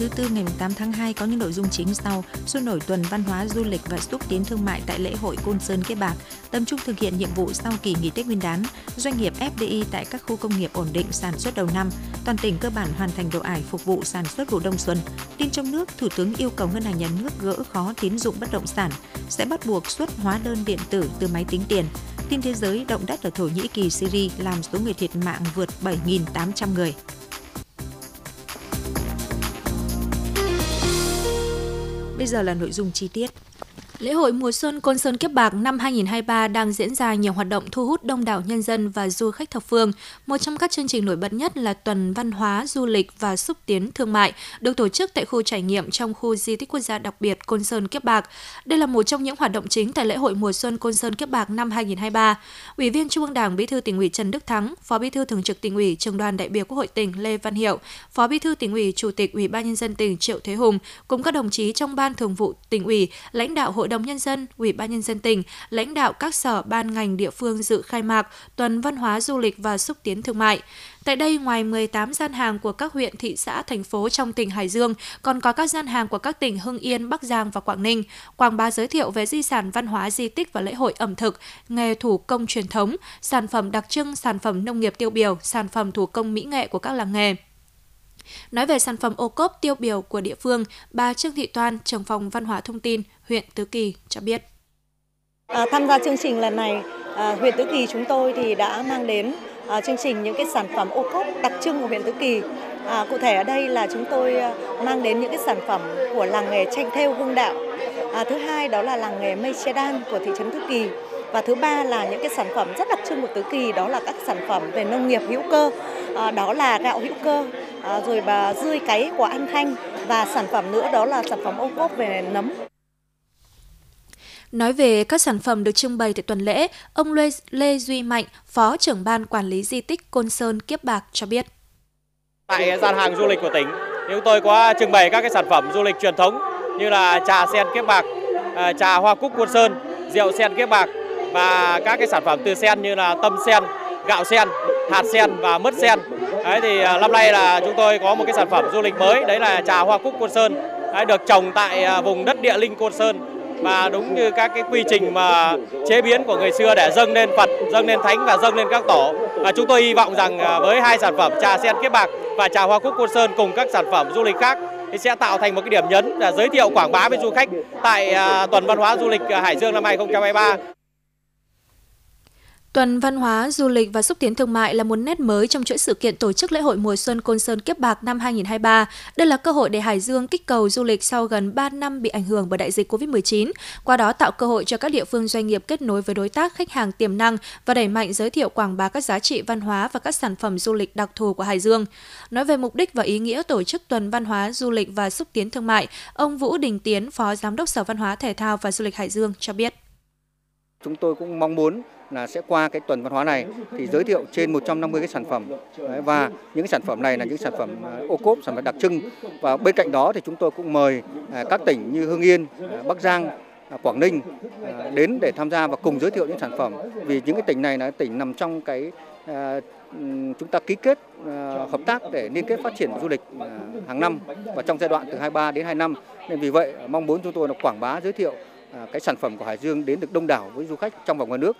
thứ tư ngày 8 tháng 2 có những nội dung chính sau: sôi nổi tuần văn hóa du lịch và xúc tiến thương mại tại lễ hội Côn Sơn Kiếp Bạc, tập trung thực hiện nhiệm vụ sau kỳ nghỉ Tết Nguyên đán, doanh nghiệp FDI tại các khu công nghiệp ổn định sản xuất đầu năm, toàn tỉnh cơ bản hoàn thành độ ải phục vụ sản xuất vụ đông xuân. Tin trong nước, Thủ tướng yêu cầu ngân hàng nhà nước gỡ khó tín dụng bất động sản, sẽ bắt buộc xuất hóa đơn điện tử từ máy tính tiền. Tin thế giới, động đất ở Thổ Nhĩ Kỳ, Syria làm số người thiệt mạng vượt 7.800 người. Bây giờ là nội dung chi tiết. Lễ hội mùa xuân Côn Sơn Kiếp Bạc năm 2023 đang diễn ra nhiều hoạt động thu hút đông đảo nhân dân và du khách thập phương. Một trong các chương trình nổi bật nhất là tuần văn hóa, du lịch và xúc tiến thương mại được tổ chức tại khu trải nghiệm trong khu di tích quốc gia đặc biệt Côn Sơn Kiếp Bạc. Đây là một trong những hoạt động chính tại lễ hội mùa xuân Côn Sơn Kiếp Bạc năm 2023. Ủy viên Trung ương Đảng, Bí thư tỉnh ủy Trần Đức Thắng, Phó Bí thư Thường trực tỉnh ủy, Trường đoàn đại biểu Quốc hội tỉnh Lê Văn Hiệu, Phó Bí thư tỉnh ủy, Chủ tịch Ủy ban nhân dân tỉnh Triệu Thế Hùng cùng các đồng chí trong ban thường vụ tỉnh ủy, lãnh đạo Hội đồng nhân dân, Ủy ban nhân dân tỉnh, lãnh đạo các sở ban ngành địa phương dự khai mạc tuần văn hóa du lịch và xúc tiến thương mại. Tại đây, ngoài 18 gian hàng của các huyện, thị xã, thành phố trong tỉnh Hải Dương, còn có các gian hàng của các tỉnh Hưng Yên, Bắc Giang và Quảng Ninh, quảng bá giới thiệu về di sản văn hóa di tích và lễ hội ẩm thực, nghề thủ công truyền thống, sản phẩm đặc trưng, sản phẩm nông nghiệp tiêu biểu, sản phẩm thủ công mỹ nghệ của các làng nghề. Nói về sản phẩm ô cốp tiêu biểu của địa phương, bà Trương Thị Toan, trưởng phòng văn hóa thông tin, huyện Tứ Kỳ cho biết. À, tham gia chương trình lần này, à, huyện Tứ Kỳ chúng tôi thì đã mang đến à, chương trình những cái sản phẩm ô cốp đặc trưng của huyện Tứ Kỳ. À, cụ thể ở đây là chúng tôi à, mang đến những cái sản phẩm của làng nghề tranh thêu hương đạo. À, thứ hai đó là làng nghề mây che đan của thị trấn Tứ Kỳ và thứ ba là những cái sản phẩm rất đặc trưng của Tứ Kỳ đó là các sản phẩm về nông nghiệp hữu cơ à, đó là gạo hữu cơ à, rồi bà dươi cáy của An Thanh và sản phẩm nữa đó là sản phẩm ô cốp về nấm Nói về các sản phẩm được trưng bày tại tuần lễ, ông Lê, Lê Duy Mạnh, Phó trưởng ban quản lý di tích Côn Sơn Kiếp Bạc cho biết. Tại gian hàng du lịch của tỉnh, chúng tôi có trưng bày các cái sản phẩm du lịch truyền thống như là trà sen Kiếp Bạc, à, trà hoa cúc Côn Sơn, rượu sen Kiếp Bạc và các cái sản phẩm từ sen như là tâm sen, gạo sen, hạt sen và mứt sen. Đấy thì à, năm nay là chúng tôi có một cái sản phẩm du lịch mới, đấy là trà hoa cúc Côn Sơn, đấy, được trồng tại à, vùng đất địa linh Côn Sơn và đúng như các cái quy trình mà chế biến của người xưa để dâng lên Phật, dâng lên Thánh và dâng lên các tổ. Và chúng tôi hy vọng rằng à, với hai sản phẩm trà sen kiếp bạc và trà hoa cúc Côn Sơn cùng các sản phẩm du lịch khác thì sẽ tạo thành một cái điểm nhấn là giới thiệu quảng bá với du khách tại tuần văn hóa du lịch Hải Dương năm 2023. Tuần văn hóa, du lịch và xúc tiến thương mại là một nét mới trong chuỗi sự kiện tổ chức lễ hội mùa xuân Côn Sơn Kiếp Bạc năm 2023. Đây là cơ hội để Hải Dương kích cầu du lịch sau gần 3 năm bị ảnh hưởng bởi đại dịch COVID-19, qua đó tạo cơ hội cho các địa phương doanh nghiệp kết nối với đối tác khách hàng tiềm năng và đẩy mạnh giới thiệu quảng bá các giá trị văn hóa và các sản phẩm du lịch đặc thù của Hải Dương. Nói về mục đích và ý nghĩa tổ chức tuần văn hóa, du lịch và xúc tiến thương mại, ông Vũ Đình Tiến, Phó Giám đốc Sở Văn hóa Thể thao và Du lịch Hải Dương cho biết. Chúng tôi cũng mong muốn là sẽ qua cái tuần văn hóa này thì giới thiệu trên 150 cái sản phẩm. Và những cái sản phẩm này là những sản phẩm à, ô cốp sản phẩm đặc trưng. Và bên cạnh đó thì chúng tôi cũng mời à, các tỉnh như Hưng Yên, à, Bắc Giang, Quảng Ninh đến để tham gia và cùng giới thiệu những sản phẩm. Vì những cái tỉnh này là tỉnh nằm trong cái chúng ta ký kết hợp tác để liên kết phát triển du lịch hàng năm và trong giai đoạn từ 23 đến 2 năm. Nên vì vậy mong muốn chúng tôi là quảng bá giới thiệu À, cái sản phẩm của Hải Dương đến được đông đảo với du khách trong và ngoài nước.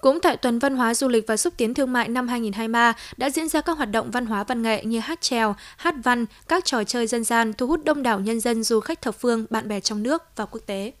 Cũng tại tuần văn hóa du lịch và xúc tiến thương mại năm 2023 đã diễn ra các hoạt động văn hóa văn nghệ như hát trèo, hát văn, các trò chơi dân gian thu hút đông đảo nhân dân du khách thập phương, bạn bè trong nước và quốc tế.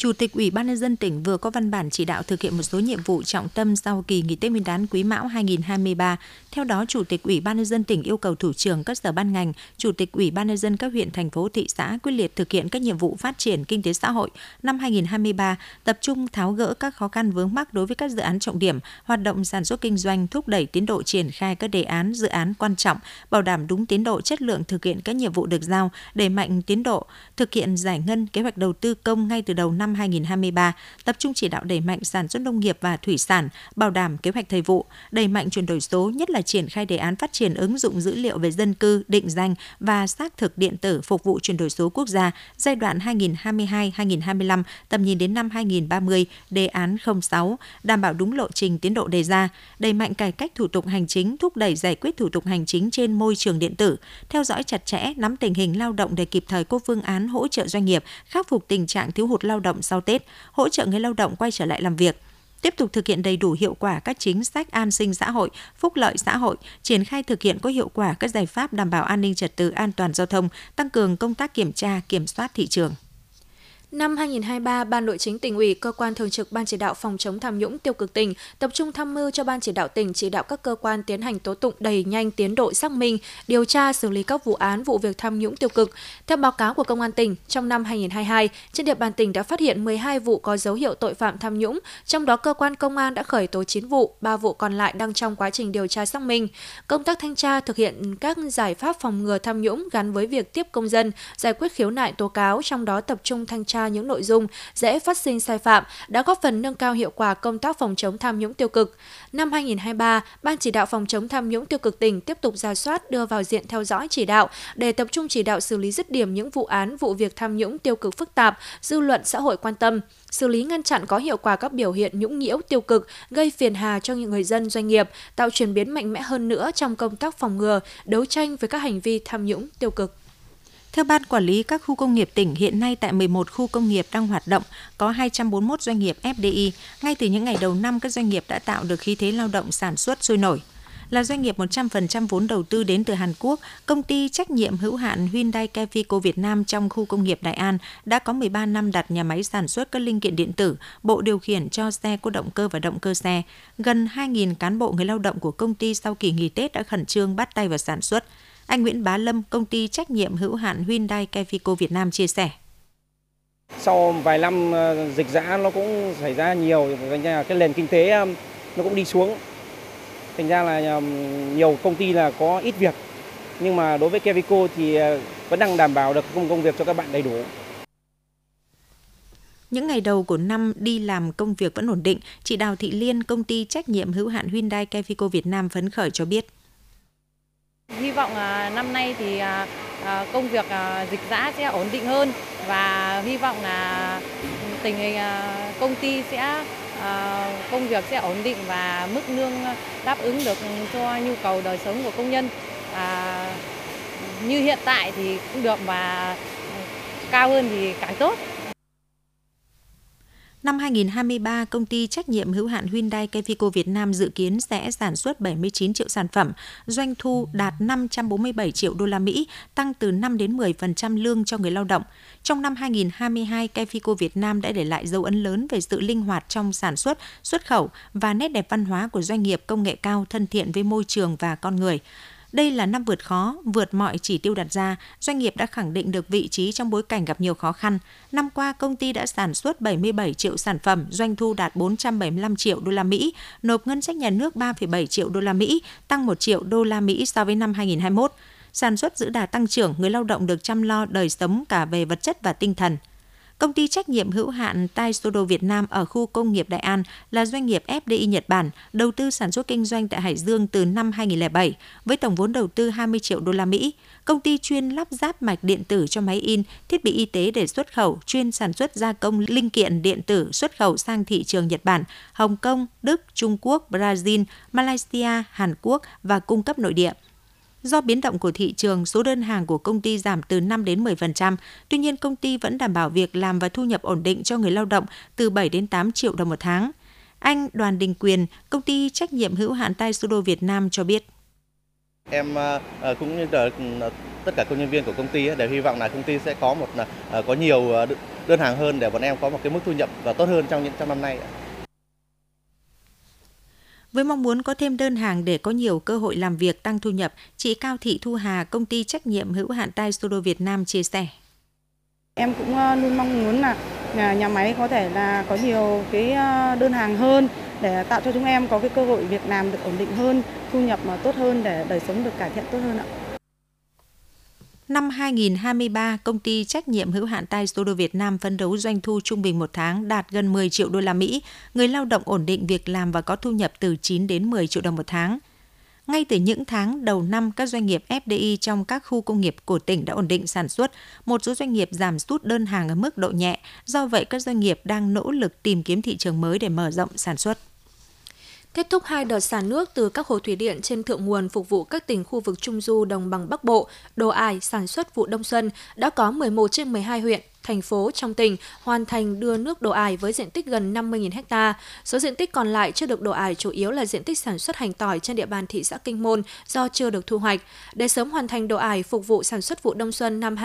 Chủ tịch Ủy ban nhân dân tỉnh vừa có văn bản chỉ đạo thực hiện một số nhiệm vụ trọng tâm sau kỳ nghỉ Tết Nguyên đán Quý Mão 2023. Theo đó, Chủ tịch Ủy ban nhân dân tỉnh yêu cầu thủ trưởng các sở ban ngành, Chủ tịch Ủy ban nhân dân các huyện, thành phố, thị xã quyết liệt thực hiện các nhiệm vụ phát triển kinh tế xã hội năm 2023, tập trung tháo gỡ các khó khăn vướng mắc đối với các dự án trọng điểm, hoạt động sản xuất kinh doanh, thúc đẩy tiến độ triển khai các đề án, dự án quan trọng, bảo đảm đúng tiến độ chất lượng thực hiện các nhiệm vụ được giao, đẩy mạnh tiến độ thực hiện giải ngân kế hoạch đầu tư công ngay từ đầu năm năm 2023, tập trung chỉ đạo đẩy mạnh sản xuất nông nghiệp và thủy sản, bảo đảm kế hoạch thời vụ, đẩy mạnh chuyển đổi số, nhất là triển khai đề án phát triển ứng dụng dữ liệu về dân cư, định danh và xác thực điện tử phục vụ chuyển đổi số quốc gia giai đoạn 2022-2025, tầm nhìn đến năm 2030, đề án 06, đảm bảo đúng lộ trình tiến độ đề ra, đẩy mạnh cải cách thủ tục hành chính, thúc đẩy giải quyết thủ tục hành chính trên môi trường điện tử, theo dõi chặt chẽ, nắm tình hình lao động để kịp thời có phương án hỗ trợ doanh nghiệp khắc phục tình trạng thiếu hụt lao động sau Tết, hỗ trợ người lao động quay trở lại làm việc tiếp tục thực hiện đầy đủ hiệu quả các chính sách an sinh xã hội, phúc lợi xã hội, triển khai thực hiện có hiệu quả các giải pháp đảm bảo an ninh trật tự an toàn giao thông, tăng cường công tác kiểm tra, kiểm soát thị trường. Năm 2023, Ban Nội chính tỉnh ủy, cơ quan thường trực Ban chỉ đạo phòng chống tham nhũng tiêu cực tỉnh tập trung tham mưu cho Ban chỉ đạo tỉnh chỉ đạo các cơ quan tiến hành tố tụng đẩy nhanh tiến độ xác minh, điều tra xử lý các vụ án vụ việc tham nhũng tiêu cực. Theo báo cáo của Công an tỉnh, trong năm 2022, trên địa bàn tỉnh đã phát hiện 12 vụ có dấu hiệu tội phạm tham nhũng, trong đó cơ quan công an đã khởi tố 9 vụ, 3 vụ còn lại đang trong quá trình điều tra xác minh. Công tác thanh tra thực hiện các giải pháp phòng ngừa tham nhũng gắn với việc tiếp công dân, giải quyết khiếu nại tố cáo, trong đó tập trung thanh tra những nội dung dễ phát sinh sai phạm đã góp phần nâng cao hiệu quả công tác phòng chống tham nhũng tiêu cực. Năm 2023, Ban chỉ đạo phòng chống tham nhũng tiêu cực tỉnh tiếp tục ra soát đưa vào diện theo dõi chỉ đạo để tập trung chỉ đạo xử lý dứt điểm những vụ án vụ việc tham nhũng tiêu cực phức tạp, dư luận xã hội quan tâm, xử lý ngăn chặn có hiệu quả các biểu hiện nhũng nhiễu tiêu cực gây phiền hà cho những người dân doanh nghiệp, tạo chuyển biến mạnh mẽ hơn nữa trong công tác phòng ngừa, đấu tranh với các hành vi tham nhũng tiêu cực. Theo Ban Quản lý các khu công nghiệp tỉnh, hiện nay tại 11 khu công nghiệp đang hoạt động có 241 doanh nghiệp FDI. Ngay từ những ngày đầu năm, các doanh nghiệp đã tạo được khí thế lao động sản xuất sôi nổi. Là doanh nghiệp 100% vốn đầu tư đến từ Hàn Quốc, công ty trách nhiệm hữu hạn Hyundai Kevico Việt Nam trong khu công nghiệp Đại An đã có 13 năm đặt nhà máy sản xuất các linh kiện điện tử, bộ điều khiển cho xe có động cơ và động cơ xe. Gần 2.000 cán bộ người lao động của công ty sau kỳ nghỉ Tết đã khẩn trương bắt tay vào sản xuất. Anh Nguyễn Bá Lâm, công ty trách nhiệm hữu hạn Hyundai Kevico Việt Nam chia sẻ. Sau vài năm ờ, dịch giã nó cũng xảy ra nhiều, thành ra cái nền kinh tế ờ, nó cũng đi xuống. Thành ra là nhiều công ty là có ít việc, nhưng mà đối với Kevico thì ờ, vẫn đang đảm bảo được công công việc cho các bạn đầy đủ. Những ngày đầu của năm đi làm công việc vẫn ổn định, chị Đào Thị Liên, công ty trách nhiệm hữu hạn Hyundai Kevico Việt Nam phấn khởi cho biết. Hy vọng à, năm nay thì à, à, công việc dịch giã sẽ ổn định hơn và hy vọng là tình hình công ty sẽ công việc sẽ ổn định và mức lương đáp ứng được cho nhu cầu đời sống của công nhân. Như hiện tại thì cũng được và cao hơn thì càng tốt. Năm 2023, công ty trách nhiệm hữu hạn Hyundai Kevico Việt Nam dự kiến sẽ sản xuất 79 triệu sản phẩm, doanh thu đạt 547 triệu đô la Mỹ, tăng từ 5 đến 10% lương cho người lao động. Trong năm 2022, Kevico Việt Nam đã để lại dấu ấn lớn về sự linh hoạt trong sản xuất, xuất khẩu và nét đẹp văn hóa của doanh nghiệp công nghệ cao thân thiện với môi trường và con người. Đây là năm vượt khó, vượt mọi chỉ tiêu đặt ra, doanh nghiệp đã khẳng định được vị trí trong bối cảnh gặp nhiều khó khăn. Năm qua, công ty đã sản xuất 77 triệu sản phẩm, doanh thu đạt 475 triệu đô la Mỹ, nộp ngân sách nhà nước 3,7 triệu đô la Mỹ, tăng 1 triệu đô la Mỹ so với năm 2021 sản xuất giữ đà tăng trưởng, người lao động được chăm lo đời sống cả về vật chất và tinh thần. Công ty trách nhiệm hữu hạn Taisodo Việt Nam ở khu công nghiệp Đại An là doanh nghiệp FDI Nhật Bản, đầu tư sản xuất kinh doanh tại Hải Dương từ năm 2007 với tổng vốn đầu tư 20 triệu đô la Mỹ. Công ty chuyên lắp ráp mạch điện tử cho máy in, thiết bị y tế để xuất khẩu, chuyên sản xuất gia công linh kiện điện tử xuất khẩu sang thị trường Nhật Bản, Hồng Kông, Đức, Trung Quốc, Brazil, Malaysia, Hàn Quốc và cung cấp nội địa. Do biến động của thị trường, số đơn hàng của công ty giảm từ 5 đến 10%. Tuy nhiên, công ty vẫn đảm bảo việc làm và thu nhập ổn định cho người lao động từ 7 đến 8 triệu đồng một tháng. Anh Đoàn Đình Quyền, công ty trách nhiệm hữu hạn Tai Sudo Việt Nam cho biết. Em à, à, cũng như à, tất cả công nhân viên của công ty đều hy vọng là công ty sẽ có một có nhiều đơn hàng hơn để bọn em có một cái mức thu nhập và tốt hơn trong những trong năm nay. Với mong muốn có thêm đơn hàng để có nhiều cơ hội làm việc tăng thu nhập, chị Cao Thị Thu Hà, công ty trách nhiệm hữu hạn Tai Studio Việt Nam chia sẻ. Em cũng ờ, luôn mong muốn là nhà máy có thể là có nhiều cái ờ, đơn hàng hơn để tạo cho chúng em có cái cơ hội việc làm được ổn định hơn, thu nhập mà tốt hơn để đời sống được cải thiện tốt hơn ạ. Năm 2023, công ty trách nhiệm hữu hạn Tai Studio Việt Nam phấn đấu doanh thu trung bình một tháng đạt gần 10 triệu đô la Mỹ, người lao động ổn định việc làm và có thu nhập từ 9 đến 10 triệu đồng một tháng. Ngay từ những tháng đầu năm, các doanh nghiệp FDI trong các khu công nghiệp của tỉnh đã ổn định sản xuất, một số doanh nghiệp giảm sút đơn hàng ở mức độ nhẹ, do vậy các doanh nghiệp đang nỗ lực tìm kiếm thị trường mới để mở rộng sản xuất. Kết thúc hai đợt xả nước từ các hồ thủy điện trên thượng nguồn phục vụ các tỉnh khu vực Trung Du đồng bằng Bắc Bộ, đồ ải sản xuất vụ đông xuân đã có 11 trên 12 huyện thành phố trong tỉnh hoàn thành đưa nước đổ ải với diện tích gần 50.000 ha. Số diện tích còn lại chưa được đổ ải chủ yếu là diện tích sản xuất hành tỏi trên địa bàn thị xã Kinh Môn do chưa được thu hoạch. Để sớm hoàn thành đổ ải phục vụ sản xuất vụ đông xuân năm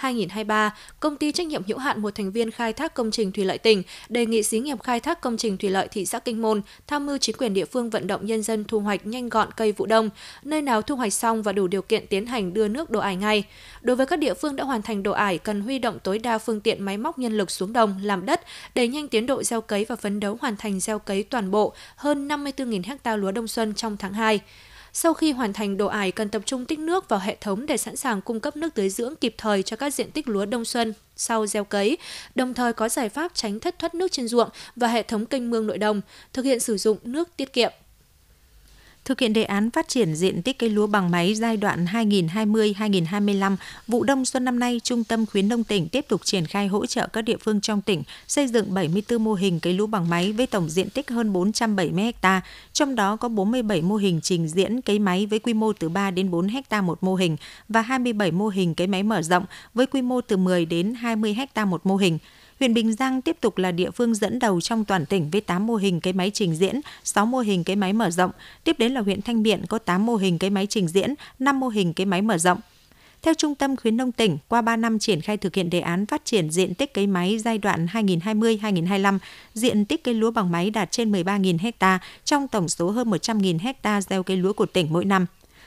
2022-2023, công ty trách nhiệm hữu hạn một thành viên khai thác công trình thủy lợi tỉnh đề nghị xí nghiệp khai thác công trình thủy lợi thị xã Kinh Môn tham mưu chính quyền địa phương vận động nhân dân thu hoạch nhanh gọn cây vụ đông, nơi nào thu hoạch xong và đủ điều kiện tiến hành đưa nước đổ ải ngay. Đối với các địa phương đã hoàn thành đổ ải cần huy động tối đa phương tiện máy móc nhân lực xuống đồng làm đất, đẩy nhanh tiến độ gieo cấy và phấn đấu hoàn thành gieo cấy toàn bộ hơn 54.000 ha lúa đông xuân trong tháng 2. Sau khi hoàn thành độ ải cần tập trung tích nước vào hệ thống để sẵn sàng cung cấp nước tưới dưỡng kịp thời cho các diện tích lúa đông xuân sau gieo cấy, đồng thời có giải pháp tránh thất thoát nước trên ruộng và hệ thống kênh mương nội đồng, thực hiện sử dụng nước tiết kiệm. Thực hiện đề án phát triển diện tích cây lúa bằng máy giai đoạn 2020-2025, vụ đông xuân năm nay, Trung tâm khuyến nông tỉnh tiếp tục triển khai hỗ trợ các địa phương trong tỉnh xây dựng 74 mô hình cây lúa bằng máy với tổng diện tích hơn 470 ha, trong đó có 47 mô hình trình diễn cấy máy với quy mô từ 3 đến 4 ha một mô hình và 27 mô hình cấy máy mở rộng với quy mô từ 10 đến 20 ha một mô hình huyện Bình Giang tiếp tục là địa phương dẫn đầu trong toàn tỉnh với 8 mô hình cây máy trình diễn, 6 mô hình cây máy mở rộng. Tiếp đến là huyện Thanh Miện có 8 mô hình cây máy trình diễn, 5 mô hình cây máy mở rộng. Theo Trung tâm Khuyến nông tỉnh, qua 3 năm triển khai thực hiện đề án phát triển diện tích cây máy giai đoạn 2020-2025, diện tích cây lúa bằng máy đạt trên 13.000 ha trong tổng số hơn 100.000 ha gieo cây lúa của tỉnh mỗi năm.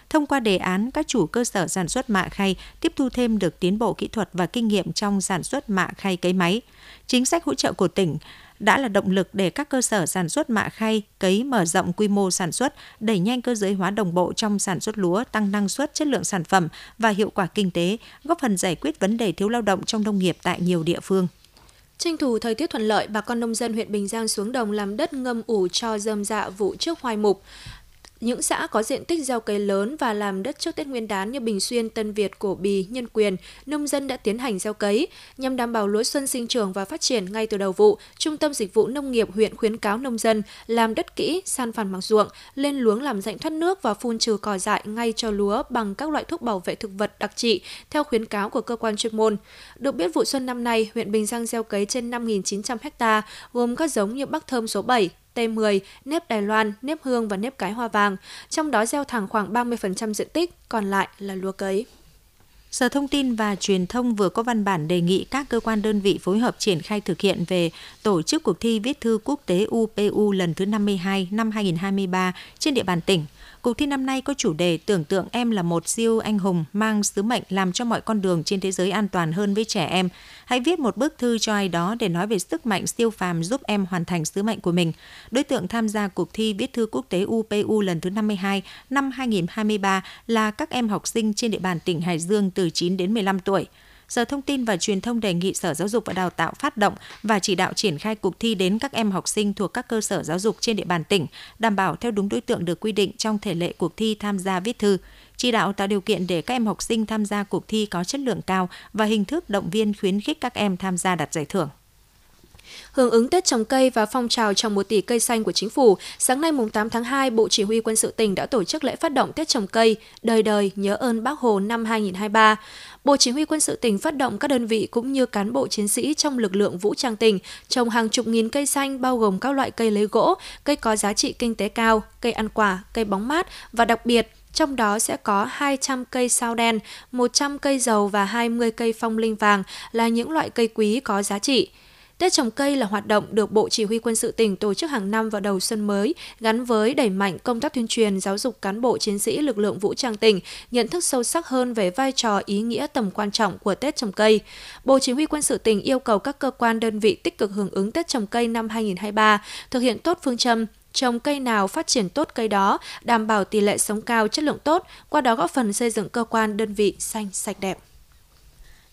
Thông qua đề án, các chủ cơ sở sản xuất mạ khay tiếp thu thêm được tiến bộ kỹ thuật và kinh nghiệm trong sản xuất mạ khay cấy máy. Chính sách hỗ trợ của tỉnh đã là động lực để các cơ sở sản xuất mạ khay cấy mở rộng quy mô sản xuất, đẩy nhanh cơ giới hóa đồng bộ trong sản xuất lúa, tăng năng suất, chất lượng sản phẩm và hiệu quả kinh tế, góp phần giải quyết vấn đề thiếu lao động trong nông nghiệp tại nhiều địa phương. Tranh thủ thời tiết thuận lợi, bà con nông dân huyện Bình Giang xuống đồng làm đất ngâm ủ cho dơm dạ vụ trước hoai mục. Những xã có diện tích gieo cấy lớn và làm đất trước Tết Nguyên đán như Bình Xuyên, Tân Việt, Cổ Bì, Nhân Quyền, nông dân đã tiến hành gieo cấy. Nhằm đảm bảo lúa xuân sinh trưởng và phát triển ngay từ đầu vụ, Trung tâm Dịch vụ Nông nghiệp huyện khuyến cáo nông dân làm đất kỹ, san phẳng bằng ruộng, lên luống làm rãnh thoát nước và phun trừ cỏ dại ngay cho lúa bằng các loại thuốc bảo vệ thực vật đặc trị theo khuyến cáo của cơ quan chuyên môn. Được biết vụ xuân năm nay, huyện Bình Giang gieo cấy trên 5.900 ha, gồm các giống như Bắc Thơm số 7, T10, nếp Đài Loan, nếp hương và nếp cái hoa vàng, trong đó gieo thẳng khoảng 30% diện tích, còn lại là lúa cấy. Sở Thông tin và Truyền thông vừa có văn bản đề nghị các cơ quan đơn vị phối hợp triển khai thực hiện về tổ chức cuộc thi viết thư quốc tế UPU lần thứ 52 năm 2023 trên địa bàn tỉnh. Cuộc thi năm nay có chủ đề Tưởng tượng em là một siêu anh hùng mang sứ mệnh làm cho mọi con đường trên thế giới an toàn hơn với trẻ em. Hãy viết một bức thư cho ai đó để nói về sức mạnh siêu phàm giúp em hoàn thành sứ mệnh của mình. Đối tượng tham gia cuộc thi viết thư quốc tế UPU lần thứ 52 năm 2023 là các em học sinh trên địa bàn tỉnh Hải Dương từ 9 đến 15 tuổi. Sở Thông tin và Truyền thông đề nghị Sở Giáo dục và Đào tạo phát động và chỉ đạo triển khai cuộc thi đến các em học sinh thuộc các cơ sở giáo dục trên địa bàn tỉnh, đảm bảo theo đúng đối tượng được quy định trong thể lệ cuộc thi tham gia viết thư. Chỉ đạo tạo điều kiện để các em học sinh tham gia cuộc thi có chất lượng cao và hình thức động viên khuyến khích các em tham gia đạt giải thưởng. Hưởng ứng Tết trồng cây và phong trào trồng 1 tỷ cây xanh của chính phủ, sáng nay mùng 8 tháng 2, Bộ Chỉ huy quân sự tỉnh đã tổ chức lễ phát động Tết trồng cây đời đời nhớ ơn Bác Hồ năm 2023. Bộ Chỉ huy quân sự tỉnh phát động các đơn vị cũng như cán bộ chiến sĩ trong lực lượng vũ trang tỉnh trồng hàng chục nghìn cây xanh bao gồm các loại cây lấy gỗ, cây có giá trị kinh tế cao, cây ăn quả, cây bóng mát và đặc biệt trong đó sẽ có 200 cây sao đen, 100 cây dầu và 20 cây phong linh vàng là những loại cây quý có giá trị. Tết trồng cây là hoạt động được Bộ Chỉ huy quân sự tỉnh tổ chức hàng năm vào đầu xuân mới, gắn với đẩy mạnh công tác tuyên truyền giáo dục cán bộ chiến sĩ lực lượng vũ trang tỉnh, nhận thức sâu sắc hơn về vai trò ý nghĩa tầm quan trọng của Tết trồng cây. Bộ Chỉ huy quân sự tỉnh yêu cầu các cơ quan đơn vị tích cực hưởng ứng Tết trồng cây năm 2023, thực hiện tốt phương châm trồng cây nào phát triển tốt cây đó, đảm bảo tỷ lệ sống cao, chất lượng tốt, qua đó góp phần xây dựng cơ quan đơn vị xanh sạch đẹp.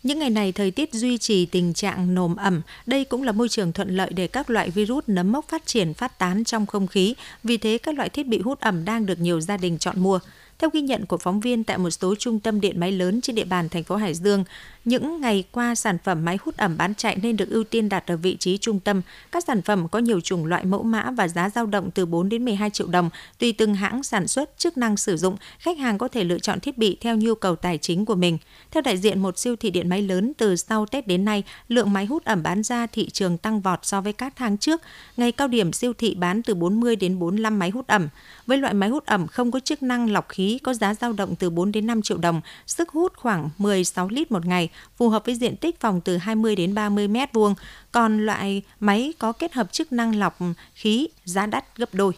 Những ngày này thời tiết duy trì tình trạng nồm ẩm, đây cũng là môi trường thuận lợi để các loại virus nấm mốc phát triển phát tán trong không khí, vì thế các loại thiết bị hút ẩm đang được nhiều gia đình chọn mua. Theo ghi nhận của phóng viên tại một số trung tâm điện máy lớn trên địa bàn thành phố Hải Dương, những ngày qua sản phẩm máy hút ẩm bán chạy nên được ưu tiên đặt ở vị trí trung tâm. Các sản phẩm có nhiều chủng loại mẫu mã và giá dao động từ 4 đến 12 triệu đồng, tùy từng hãng sản xuất, chức năng sử dụng, khách hàng có thể lựa chọn thiết bị theo nhu cầu tài chính của mình. Theo đại diện một siêu thị điện máy lớn từ sau Tết đến nay, lượng máy hút ẩm bán ra thị trường tăng vọt so với các tháng trước. Ngày cao điểm siêu thị bán từ 40 đến 45 máy hút ẩm. Với loại máy hút ẩm không có chức năng lọc khí có giá dao động từ 4 đến 5 triệu đồng, sức hút khoảng 16 lít một ngày, phù hợp với diện tích phòng từ 20 đến 30 mét vuông. Còn loại máy có kết hợp chức năng lọc khí giá đắt gấp đôi.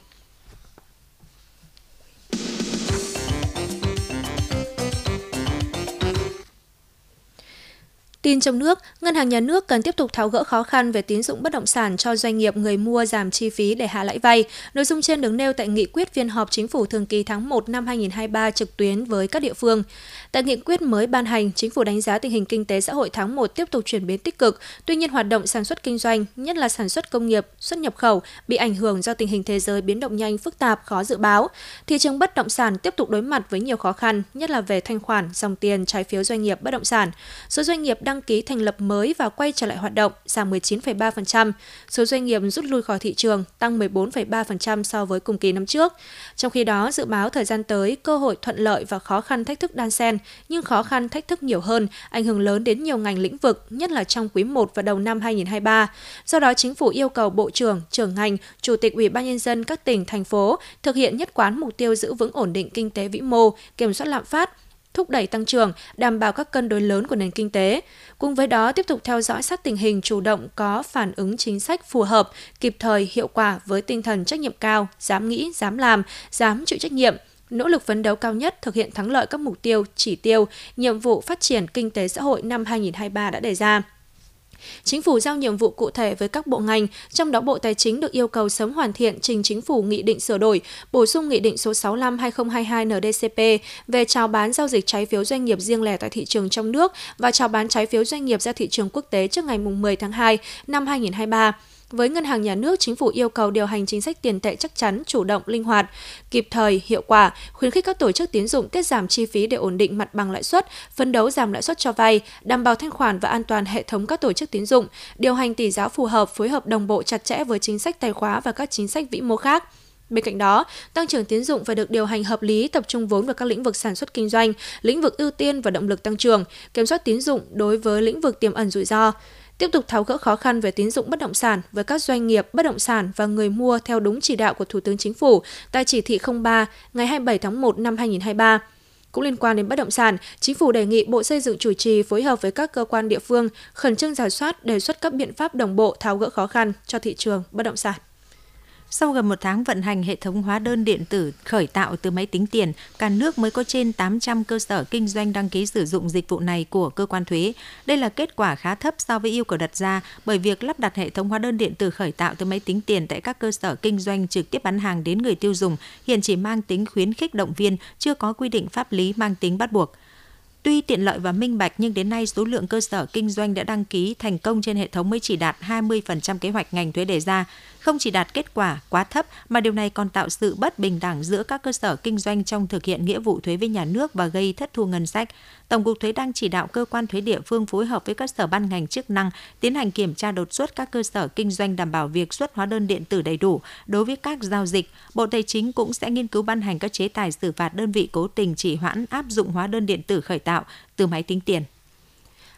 Tin trong nước, Ngân hàng Nhà nước cần tiếp tục tháo gỡ khó khăn về tín dụng bất động sản cho doanh nghiệp người mua giảm chi phí để hạ lãi vay. Nội dung trên được nêu tại nghị quyết phiên họp chính phủ thường kỳ tháng 1 năm 2023 trực tuyến với các địa phương. Tại nghị quyết mới ban hành, chính phủ đánh giá tình hình kinh tế xã hội tháng 1 tiếp tục chuyển biến tích cực, tuy nhiên hoạt động sản xuất kinh doanh, nhất là sản xuất công nghiệp, xuất nhập khẩu bị ảnh hưởng do tình hình thế giới biến động nhanh phức tạp, khó dự báo. Thị trường bất động sản tiếp tục đối mặt với nhiều khó khăn, nhất là về thanh khoản, dòng tiền, trái phiếu doanh nghiệp bất động sản. Số doanh nghiệp đang đăng ký thành lập mới và quay trở lại hoạt động, giảm 19,3%. Số doanh nghiệp rút lui khỏi thị trường tăng 14,3% so với cùng kỳ năm trước. Trong khi đó, dự báo thời gian tới, cơ hội thuận lợi và khó khăn thách thức đan xen, nhưng khó khăn thách thức nhiều hơn, ảnh hưởng lớn đến nhiều ngành lĩnh vực, nhất là trong quý 1 và đầu năm 2023. Do đó, chính phủ yêu cầu Bộ trưởng, trưởng ngành, Chủ tịch Ủy ban nhân dân các tỉnh thành phố thực hiện nhất quán mục tiêu giữ vững ổn định kinh tế vĩ mô, kiểm soát lạm phát, thúc đẩy tăng trưởng, đảm bảo các cân đối lớn của nền kinh tế. Cùng với đó, tiếp tục theo dõi sát tình hình chủ động có phản ứng chính sách phù hợp, kịp thời, hiệu quả với tinh thần trách nhiệm cao, dám nghĩ, dám làm, dám chịu trách nhiệm, nỗ lực phấn đấu cao nhất thực hiện thắng lợi các mục tiêu, chỉ tiêu, nhiệm vụ phát triển kinh tế xã hội năm 2023 đã đề ra. Chính phủ giao nhiệm vụ cụ thể với các bộ ngành, trong đó Bộ Tài chính được yêu cầu sớm hoàn thiện trình chính phủ nghị định sửa đổi, bổ sung nghị định số 65/2022 NDCP về chào bán giao dịch trái phiếu doanh nghiệp riêng lẻ tại thị trường trong nước và chào bán trái phiếu doanh nghiệp ra thị trường quốc tế trước ngày 10 tháng 2 năm 2023. Với ngân hàng nhà nước, chính phủ yêu cầu điều hành chính sách tiền tệ chắc chắn, chủ động, linh hoạt, kịp thời, hiệu quả, khuyến khích các tổ chức tín dụng tiết giảm chi phí để ổn định mặt bằng lãi suất, phấn đấu giảm lãi suất cho vay, đảm bảo thanh khoản và an toàn hệ thống các tổ chức tín dụng, điều hành tỷ giá phù hợp, phối hợp đồng bộ chặt chẽ với chính sách tài khóa và các chính sách vĩ mô khác. Bên cạnh đó, tăng trưởng tín dụng phải được điều hành hợp lý, tập trung vốn vào các lĩnh vực sản xuất kinh doanh, lĩnh vực ưu tiên và động lực tăng trưởng, kiểm soát tín dụng đối với lĩnh vực tiềm ẩn rủi ro tiếp tục tháo gỡ khó khăn về tín dụng bất động sản với các doanh nghiệp bất động sản và người mua theo đúng chỉ đạo của Thủ tướng Chính phủ tại chỉ thị 03 ngày 27 tháng 1 năm 2023. Cũng liên quan đến bất động sản, Chính phủ đề nghị Bộ Xây dựng chủ trì phối hợp với các cơ quan địa phương khẩn trương giả soát đề xuất các biện pháp đồng bộ tháo gỡ khó khăn cho thị trường bất động sản. Sau gần một tháng vận hành hệ thống hóa đơn điện tử khởi tạo từ máy tính tiền, cả nước mới có trên 800 cơ sở kinh doanh đăng ký sử dụng dịch vụ này của cơ quan thuế. Đây là kết quả khá thấp so với yêu cầu đặt ra bởi việc lắp đặt hệ thống hóa đơn điện tử khởi tạo từ máy tính tiền tại các cơ sở kinh doanh trực tiếp bán hàng đến người tiêu dùng hiện chỉ mang tính khuyến khích động viên, chưa có quy định pháp lý mang tính bắt buộc. Tuy tiện lợi và minh bạch nhưng đến nay số lượng cơ sở kinh doanh đã đăng ký thành công trên hệ thống mới chỉ đạt 20% kế hoạch ngành thuế đề ra không chỉ đạt kết quả quá thấp, mà điều này còn tạo sự bất bình đẳng giữa các cơ sở kinh doanh trong thực hiện nghĩa vụ thuế với nhà nước và gây thất thu ngân sách. Tổng cục thuế đang chỉ đạo cơ quan thuế địa phương phối hợp với các sở ban ngành chức năng tiến hành kiểm tra đột xuất các cơ sở kinh doanh đảm bảo việc xuất hóa đơn điện tử đầy đủ đối với các giao dịch. Bộ Tài chính cũng sẽ nghiên cứu ban hành các chế tài xử phạt đơn vị cố tình chỉ hoãn áp dụng hóa đơn điện tử khởi tạo từ máy tính tiền.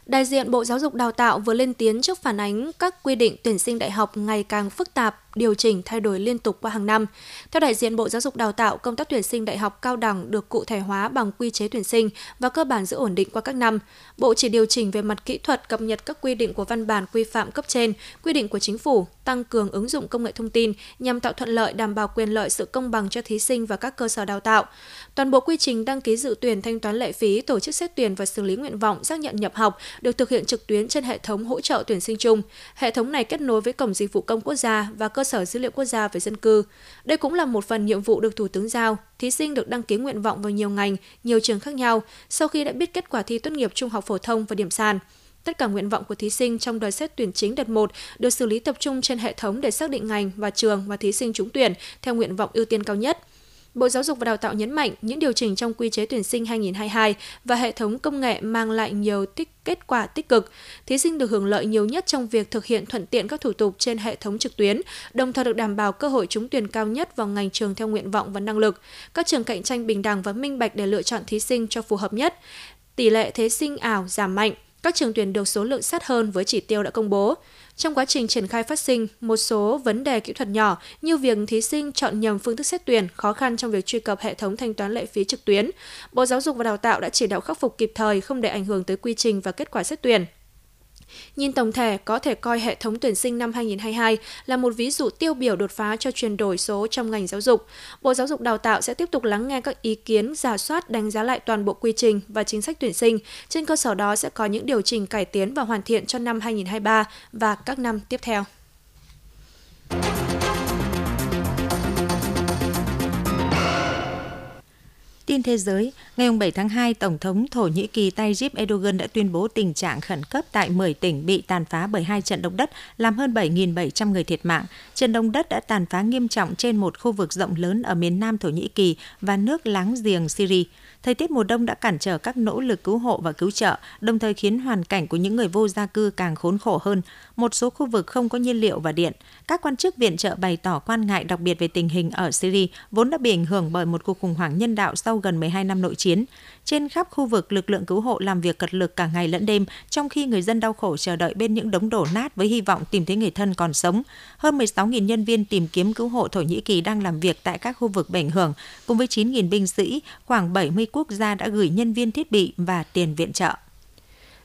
Đại diện Bộ Giáo dục Đào tạo vừa lên tiếng trước phản ánh các quy định tuyển sinh đại học ngày càng phức tạp, điều chỉnh thay đổi liên tục qua hàng năm. Theo đại diện Bộ Giáo dục Đào tạo, công tác tuyển sinh đại học cao đẳng được cụ thể hóa bằng quy chế tuyển sinh và cơ bản giữ ổn định qua các năm. Bộ chỉ điều chỉnh về mặt kỹ thuật cập nhật các quy định của văn bản quy phạm cấp trên, quy định của chính phủ, tăng cường ứng dụng công nghệ thông tin nhằm tạo thuận lợi đảm bảo quyền lợi sự công bằng cho thí sinh và các cơ sở đào tạo. Toàn bộ quy trình đăng ký dự tuyển thanh toán lệ phí, tổ chức xét tuyển và xử lý nguyện vọng xác nhận nhập học được thực hiện trực tuyến trên hệ thống hỗ trợ tuyển sinh chung. Hệ thống này kết nối với Cổng Dịch vụ Công Quốc gia và Cơ sở Dữ liệu Quốc gia về dân cư. Đây cũng là một phần nhiệm vụ được Thủ tướng giao. Thí sinh được đăng ký nguyện vọng vào nhiều ngành, nhiều trường khác nhau sau khi đã biết kết quả thi tốt nghiệp trung học phổ thông và điểm sàn. Tất cả nguyện vọng của thí sinh trong đợt xét tuyển chính đợt 1 được xử lý tập trung trên hệ thống để xác định ngành và trường mà thí sinh trúng tuyển theo nguyện vọng ưu tiên cao nhất. Bộ Giáo dục và Đào tạo nhấn mạnh những điều chỉnh trong quy chế tuyển sinh 2022 và hệ thống công nghệ mang lại nhiều tích kết quả tích cực. Thí sinh được hưởng lợi nhiều nhất trong việc thực hiện thuận tiện các thủ tục trên hệ thống trực tuyến, đồng thời được đảm bảo cơ hội trúng tuyển cao nhất vào ngành trường theo nguyện vọng và năng lực. Các trường cạnh tranh bình đẳng và minh bạch để lựa chọn thí sinh cho phù hợp nhất. Tỷ lệ thí sinh ảo giảm mạnh, các trường tuyển được số lượng sát hơn với chỉ tiêu đã công bố. Trong quá trình triển khai phát sinh một số vấn đề kỹ thuật nhỏ như việc thí sinh chọn nhầm phương thức xét tuyển, khó khăn trong việc truy cập hệ thống thanh toán lệ phí trực tuyến. Bộ Giáo dục và Đào tạo đã chỉ đạo khắc phục kịp thời không để ảnh hưởng tới quy trình và kết quả xét tuyển. Nhìn tổng thể, có thể coi hệ thống tuyển sinh năm 2022 là một ví dụ tiêu biểu đột phá cho chuyển đổi số trong ngành giáo dục. Bộ Giáo dục Đào tạo sẽ tiếp tục lắng nghe các ý kiến, giả soát, đánh giá lại toàn bộ quy trình và chính sách tuyển sinh. Trên cơ sở đó sẽ có những điều chỉnh cải tiến và hoàn thiện cho năm 2023 và các năm tiếp theo. Tin thế giới, ngày 7 tháng 2, Tổng thống Thổ Nhĩ Kỳ Tayyip Erdogan đã tuyên bố tình trạng khẩn cấp tại 10 tỉnh bị tàn phá bởi hai trận động đất, làm hơn 7.700 người thiệt mạng. Trận động đất đã tàn phá nghiêm trọng trên một khu vực rộng lớn ở miền nam Thổ Nhĩ Kỳ và nước láng giềng Syria. Thời tiết mùa đông đã cản trở các nỗ lực cứu hộ và cứu trợ, đồng thời khiến hoàn cảnh của những người vô gia cư càng khốn khổ hơn. Một số khu vực không có nhiên liệu và điện. Các quan chức viện trợ bày tỏ quan ngại đặc biệt về tình hình ở Syria, vốn đã bị ảnh hưởng bởi một cuộc khủng hoảng nhân đạo sau gần 12 năm nội chiến. Trên khắp khu vực, lực lượng cứu hộ làm việc cật lực cả ngày lẫn đêm, trong khi người dân đau khổ chờ đợi bên những đống đổ nát với hy vọng tìm thấy người thân còn sống. Hơn 16.000 nhân viên tìm kiếm cứu hộ Thổ Nhĩ Kỳ đang làm việc tại các khu vực bị ảnh hưởng, cùng với 9.000 binh sĩ, khoảng 70 quốc gia đã gửi nhân viên thiết bị và tiền viện trợ.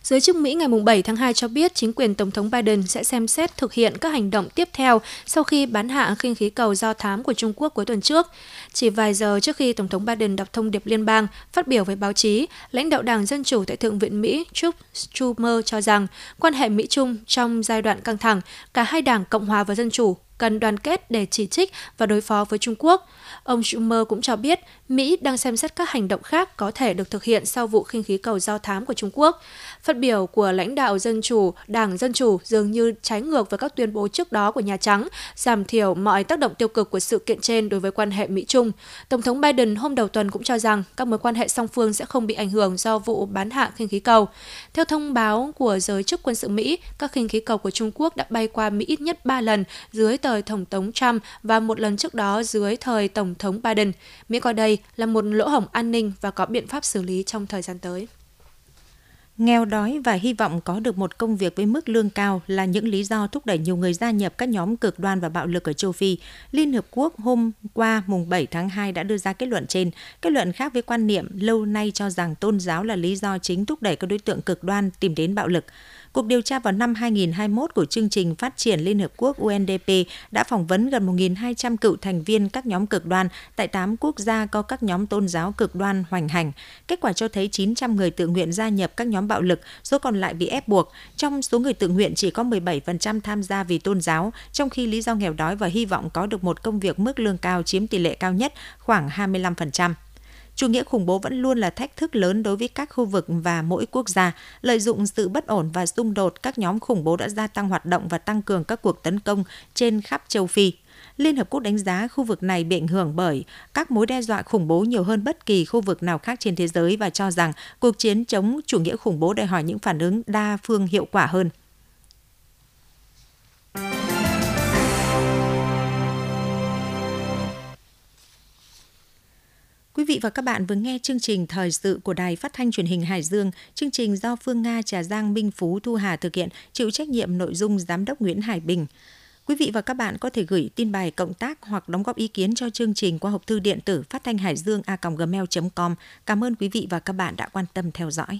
Giới chức Mỹ ngày 7 tháng 2 cho biết chính quyền Tổng thống Biden sẽ xem xét thực hiện các hành động tiếp theo sau khi bán hạ khinh khí cầu do thám của Trung Quốc cuối tuần trước. Chỉ vài giờ trước khi Tổng thống Biden đọc thông điệp liên bang, phát biểu với báo chí, lãnh đạo Đảng Dân Chủ tại Thượng viện Mỹ Chuck Schumer cho rằng quan hệ Mỹ-Trung trong giai đoạn căng thẳng, cả hai đảng Cộng hòa và Dân Chủ cần đoàn kết để chỉ trích và đối phó với Trung Quốc. Ông Schumer cũng cho biết Mỹ đang xem xét các hành động khác có thể được thực hiện sau vụ khinh khí cầu do thám của Trung Quốc. Phát biểu của lãnh đạo Dân Chủ, Đảng Dân Chủ dường như trái ngược với các tuyên bố trước đó của Nhà Trắng, giảm thiểu mọi tác động tiêu cực của sự kiện trên đối với quan hệ Mỹ-Trung. Tổng thống Biden hôm đầu tuần cũng cho rằng các mối quan hệ song phương sẽ không bị ảnh hưởng do vụ bán hạ khinh khí cầu. Theo thông báo của giới chức quân sự Mỹ, các khinh khí cầu của Trung Quốc đã bay qua Mỹ ít nhất 3 lần dưới tờ thời Tổng thống Trump và một lần trước đó dưới thời Tổng thống Biden. Mỹ coi đây là một lỗ hổng an ninh và có biện pháp xử lý trong thời gian tới. Nghèo đói và hy vọng có được một công việc với mức lương cao là những lý do thúc đẩy nhiều người gia nhập các nhóm cực đoan và bạo lực ở châu Phi. Liên Hợp Quốc hôm qua, mùng 7 tháng 2 đã đưa ra kết luận trên. Kết luận khác với quan niệm lâu nay cho rằng tôn giáo là lý do chính thúc đẩy các đối tượng cực đoan tìm đến bạo lực. Cuộc điều tra vào năm 2021 của chương trình phát triển Liên Hợp Quốc UNDP đã phỏng vấn gần 1.200 cựu thành viên các nhóm cực đoan tại 8 quốc gia có các nhóm tôn giáo cực đoan hoành hành. Kết quả cho thấy 900 người tự nguyện gia nhập các nhóm bạo lực, số còn lại bị ép buộc. Trong số người tự nguyện chỉ có 17% tham gia vì tôn giáo, trong khi lý do nghèo đói và hy vọng có được một công việc mức lương cao chiếm tỷ lệ cao nhất, khoảng 25%. Chủ nghĩa khủng bố vẫn luôn là thách thức lớn đối với các khu vực và mỗi quốc gia. Lợi dụng sự bất ổn và xung đột, các nhóm khủng bố đã gia tăng hoạt động và tăng cường các cuộc tấn công trên khắp châu Phi. Liên Hợp Quốc đánh giá khu vực này bị ảnh hưởng bởi các mối đe dọa khủng bố nhiều hơn bất kỳ khu vực nào khác trên thế giới và cho rằng cuộc chiến chống chủ nghĩa khủng bố đòi hỏi những phản ứng đa phương hiệu quả hơn. Quý vị và các bạn vừa nghe chương trình thời sự của Đài Phát thanh Truyền hình Hải Dương. Chương trình do Phương Nga, Trà Giang, Minh Phú, Thu Hà thực hiện, chịu trách nhiệm nội dung Giám đốc Nguyễn Hải Bình. Quý vị và các bạn có thể gửi tin bài cộng tác hoặc đóng góp ý kiến cho chương trình qua hộp thư điện tử phát thanh hải dương a gmail.com. Cảm ơn quý vị và các bạn đã quan tâm theo dõi.